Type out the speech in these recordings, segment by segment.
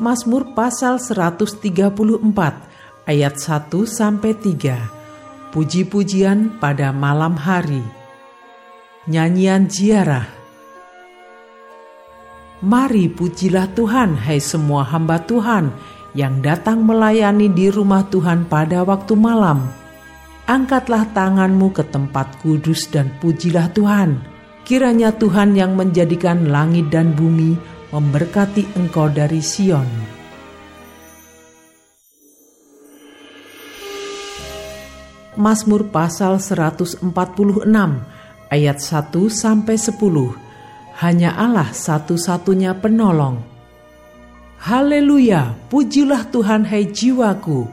Mazmur pasal 134 ayat 1 sampai 3. Puji-pujian pada malam hari. Nyanyian ziarah. Mari pujilah Tuhan hai semua hamba Tuhan yang datang melayani di rumah Tuhan pada waktu malam. Angkatlah tanganmu ke tempat kudus dan pujilah Tuhan. Kiranya Tuhan yang menjadikan langit dan bumi memberkati engkau dari Sion. Mazmur pasal 146 ayat 1 sampai 10. Hanya Allah satu-satunya penolong. Haleluya, pujilah Tuhan hai jiwaku.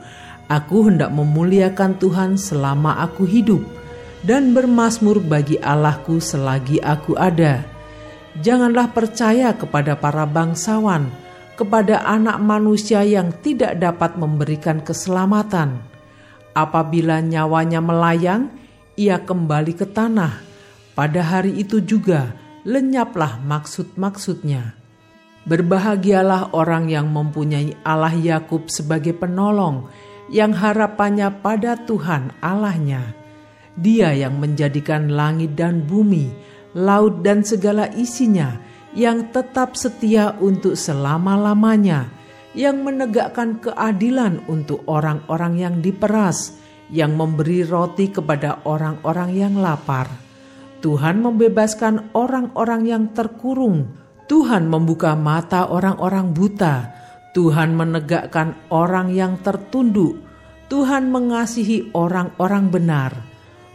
Aku hendak memuliakan Tuhan selama aku hidup dan bermasmur bagi Allahku selagi aku ada janganlah percaya kepada para bangsawan, kepada anak manusia yang tidak dapat memberikan keselamatan. Apabila nyawanya melayang, ia kembali ke tanah. Pada hari itu juga lenyaplah maksud-maksudnya. Berbahagialah orang yang mempunyai Allah Yakub sebagai penolong, yang harapannya pada Tuhan Allahnya. Dia yang menjadikan langit dan bumi, laut dan segala isinya, yang tetap setia untuk selama-lamanya, yang menegakkan keadilan untuk orang-orang yang diperas, yang memberi roti kepada orang-orang yang lapar. Tuhan membebaskan orang-orang yang terkurung. Tuhan membuka mata orang-orang buta. Tuhan menegakkan orang yang tertunduk. Tuhan mengasihi orang-orang benar.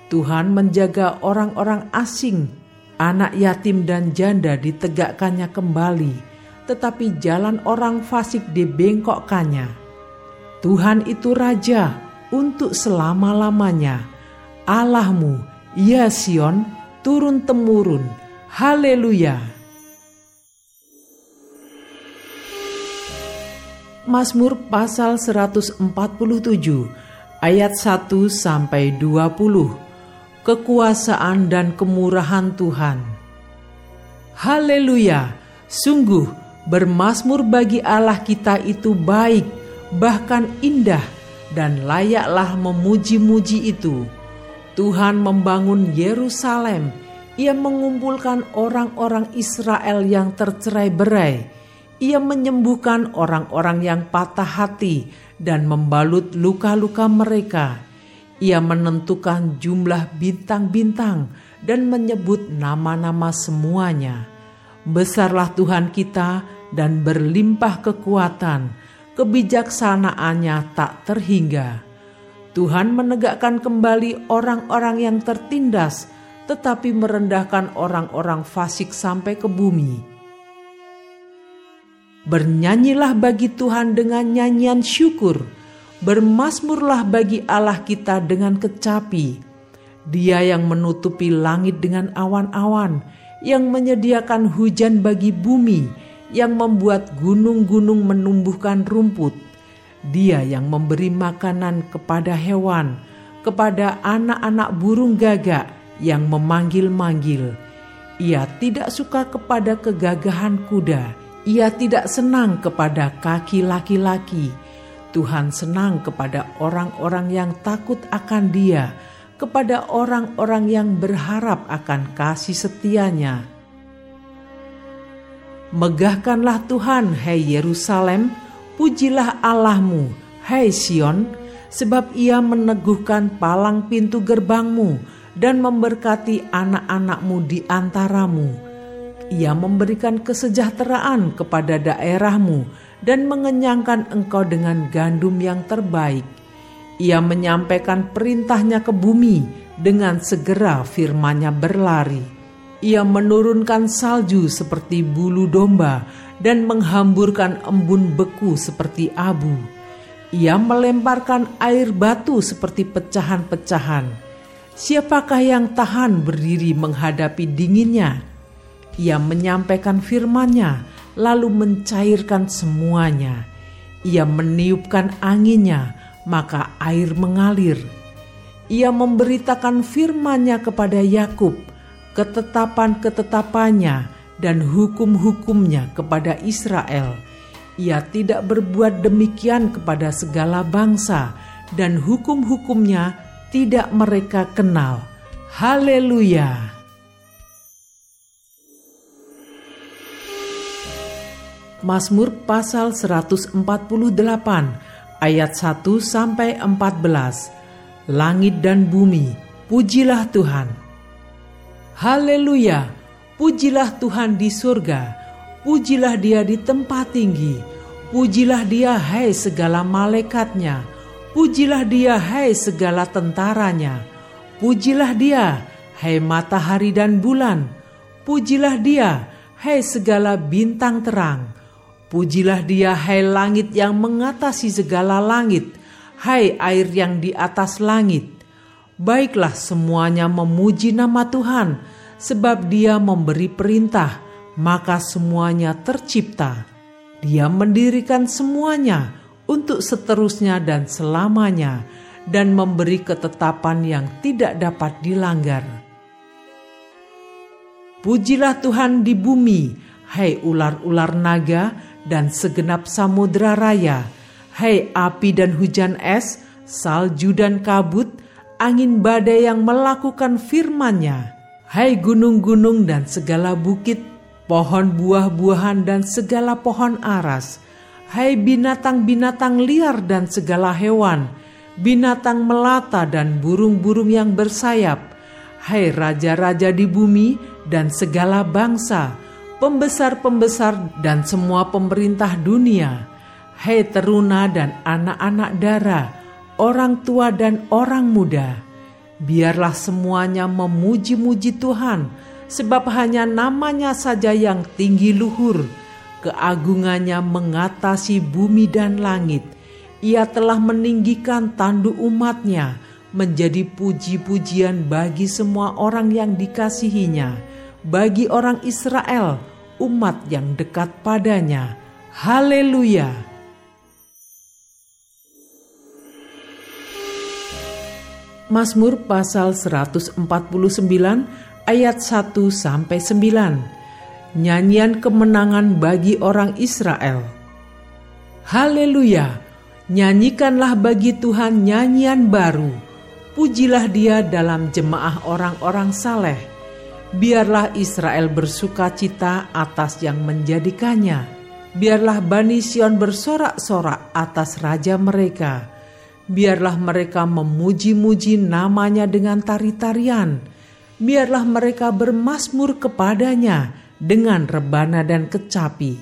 Tuhan menjaga orang-orang asing Anak yatim dan janda ditegakkannya kembali, tetapi jalan orang fasik dibengkokkannya. Tuhan itu Raja untuk selama-lamanya. Allahmu, ya Sion, turun-temurun. Haleluya! Mazmur pasal 147 ayat 1 sampai 20 kekuasaan dan kemurahan Tuhan. Haleluya! Sungguh bermasmur bagi Allah kita itu baik, bahkan indah, dan layaklah memuji-muji itu. Tuhan membangun Yerusalem, ia mengumpulkan orang-orang Israel yang tercerai-berai. Ia menyembuhkan orang-orang yang patah hati dan membalut luka-luka mereka ia menentukan jumlah bintang-bintang dan menyebut nama-nama semuanya. Besarlah Tuhan kita dan berlimpah kekuatan, kebijaksanaannya tak terhingga. Tuhan menegakkan kembali orang-orang yang tertindas, tetapi merendahkan orang-orang fasik sampai ke bumi. Bernyanyilah bagi Tuhan dengan nyanyian syukur Bermasmurlah bagi Allah kita dengan kecapi. Dia yang menutupi langit dengan awan-awan, yang menyediakan hujan bagi bumi, yang membuat gunung-gunung menumbuhkan rumput. Dia yang memberi makanan kepada hewan, kepada anak-anak burung gagak yang memanggil-manggil. Ia tidak suka kepada kegagahan kuda, ia tidak senang kepada kaki laki-laki Tuhan senang kepada orang-orang yang takut akan Dia, kepada orang-orang yang berharap akan kasih setianya. Megahkanlah Tuhan, hai Yerusalem, pujilah Allahmu, hai Sion, sebab ia meneguhkan palang pintu gerbangmu dan memberkati anak-anakmu di antaramu. Ia memberikan kesejahteraan kepada daerahmu dan mengenyangkan engkau dengan gandum yang terbaik. Ia menyampaikan perintahnya ke bumi dengan segera firmannya berlari. Ia menurunkan salju seperti bulu domba dan menghamburkan embun beku seperti abu. Ia melemparkan air batu seperti pecahan-pecahan. Siapakah yang tahan berdiri menghadapi dinginnya? Ia menyampaikan firman-Nya, lalu mencairkan semuanya. Ia meniupkan anginnya, maka air mengalir. Ia memberitakan firman-Nya kepada Yakub, ketetapan-ketetapannya dan hukum-hukumnya kepada Israel. Ia tidak berbuat demikian kepada segala bangsa dan hukum-hukumnya tidak mereka kenal. Haleluya! Mazmur pasal 148 ayat 1 sampai 14. Langit dan bumi, pujilah Tuhan. Haleluya! Pujilah Tuhan di surga, pujilah dia di tempat tinggi, pujilah dia hai segala malaikatnya, pujilah dia hai segala tentaranya, pujilah dia hai matahari dan bulan, pujilah dia hai segala bintang terang, pujilah dia hai langit yang mengatasi segala langit, hai air yang di atas langit, Baiklah semuanya memuji nama Tuhan, sebab Dia memberi perintah, maka semuanya tercipta. Dia mendirikan semuanya untuk seterusnya dan selamanya, dan memberi ketetapan yang tidak dapat dilanggar. Pujilah Tuhan di bumi, hai ular-ular naga dan segenap samudera raya, hai api dan hujan es, salju dan kabut, angin badai yang melakukan firman-Nya. Hai gunung-gunung dan segala bukit, pohon buah-buahan dan segala pohon aras. Hai binatang-binatang liar dan segala hewan, binatang melata dan burung-burung yang bersayap. Hai raja-raja di bumi dan segala bangsa, pembesar-pembesar dan semua pemerintah dunia. Hai teruna dan anak-anak darah, orang tua dan orang muda. Biarlah semuanya memuji-muji Tuhan, sebab hanya namanya saja yang tinggi luhur. Keagungannya mengatasi bumi dan langit. Ia telah meninggikan tanduk umatnya menjadi puji-pujian bagi semua orang yang dikasihinya, bagi orang Israel, umat yang dekat padanya. Haleluya! Mazmur pasal 149 ayat 1 sampai 9. Nyanyian kemenangan bagi orang Israel. Haleluya! Nyanyikanlah bagi Tuhan nyanyian baru. Pujilah Dia dalam jemaah orang-orang saleh. Biarlah Israel bersuka cita atas yang menjadikannya. Biarlah Bani Sion bersorak-sorak atas raja mereka Biarlah mereka memuji-muji namanya dengan tari-tarian. Biarlah mereka bermasmur kepadanya dengan rebana dan kecapi.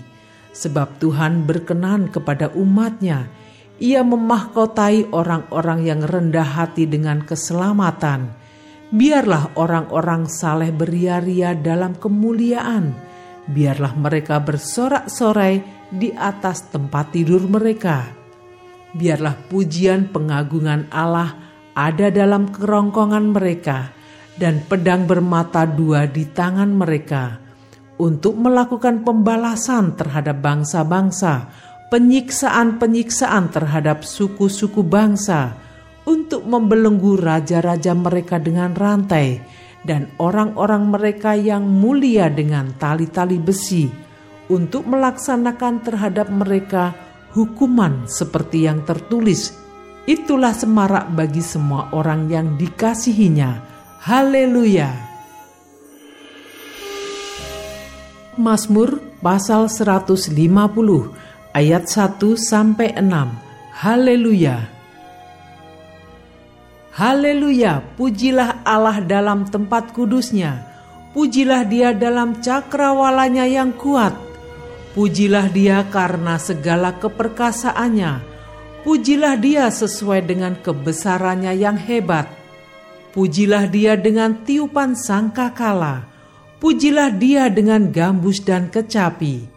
Sebab Tuhan berkenan kepada umatnya. Ia memahkotai orang-orang yang rendah hati dengan keselamatan. Biarlah orang-orang saleh beria-ria dalam kemuliaan. Biarlah mereka bersorak-sorai di atas tempat tidur mereka biarlah pujian pengagungan Allah ada dalam kerongkongan mereka dan pedang bermata dua di tangan mereka untuk melakukan pembalasan terhadap bangsa-bangsa, penyiksaan-penyiksaan terhadap suku-suku bangsa, untuk membelenggu raja-raja mereka dengan rantai dan orang-orang mereka yang mulia dengan tali-tali besi, untuk melaksanakan terhadap mereka hukuman seperti yang tertulis. Itulah semarak bagi semua orang yang dikasihinya. Haleluya. Mazmur pasal 150 ayat 1 sampai 6. Haleluya. Haleluya, pujilah Allah dalam tempat kudusnya. Pujilah dia dalam cakrawalanya yang kuat Pujilah dia karena segala keperkasaannya. Pujilah dia sesuai dengan kebesarannya yang hebat. Pujilah dia dengan tiupan sangkakala. Pujilah dia dengan gambus dan kecapi.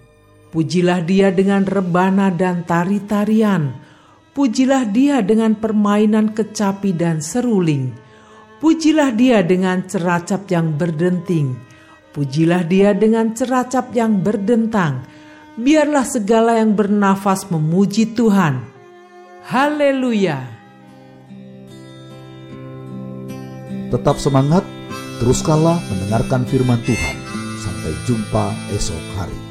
Pujilah dia dengan rebana dan tari-tarian. Pujilah dia dengan permainan kecapi dan seruling. Pujilah dia dengan ceracap yang berdenting. Pujilah dia dengan ceracap yang berdentang. Biarlah segala yang bernafas memuji Tuhan. Haleluya! Tetap semangat, teruskanlah mendengarkan firman Tuhan. Sampai jumpa esok hari.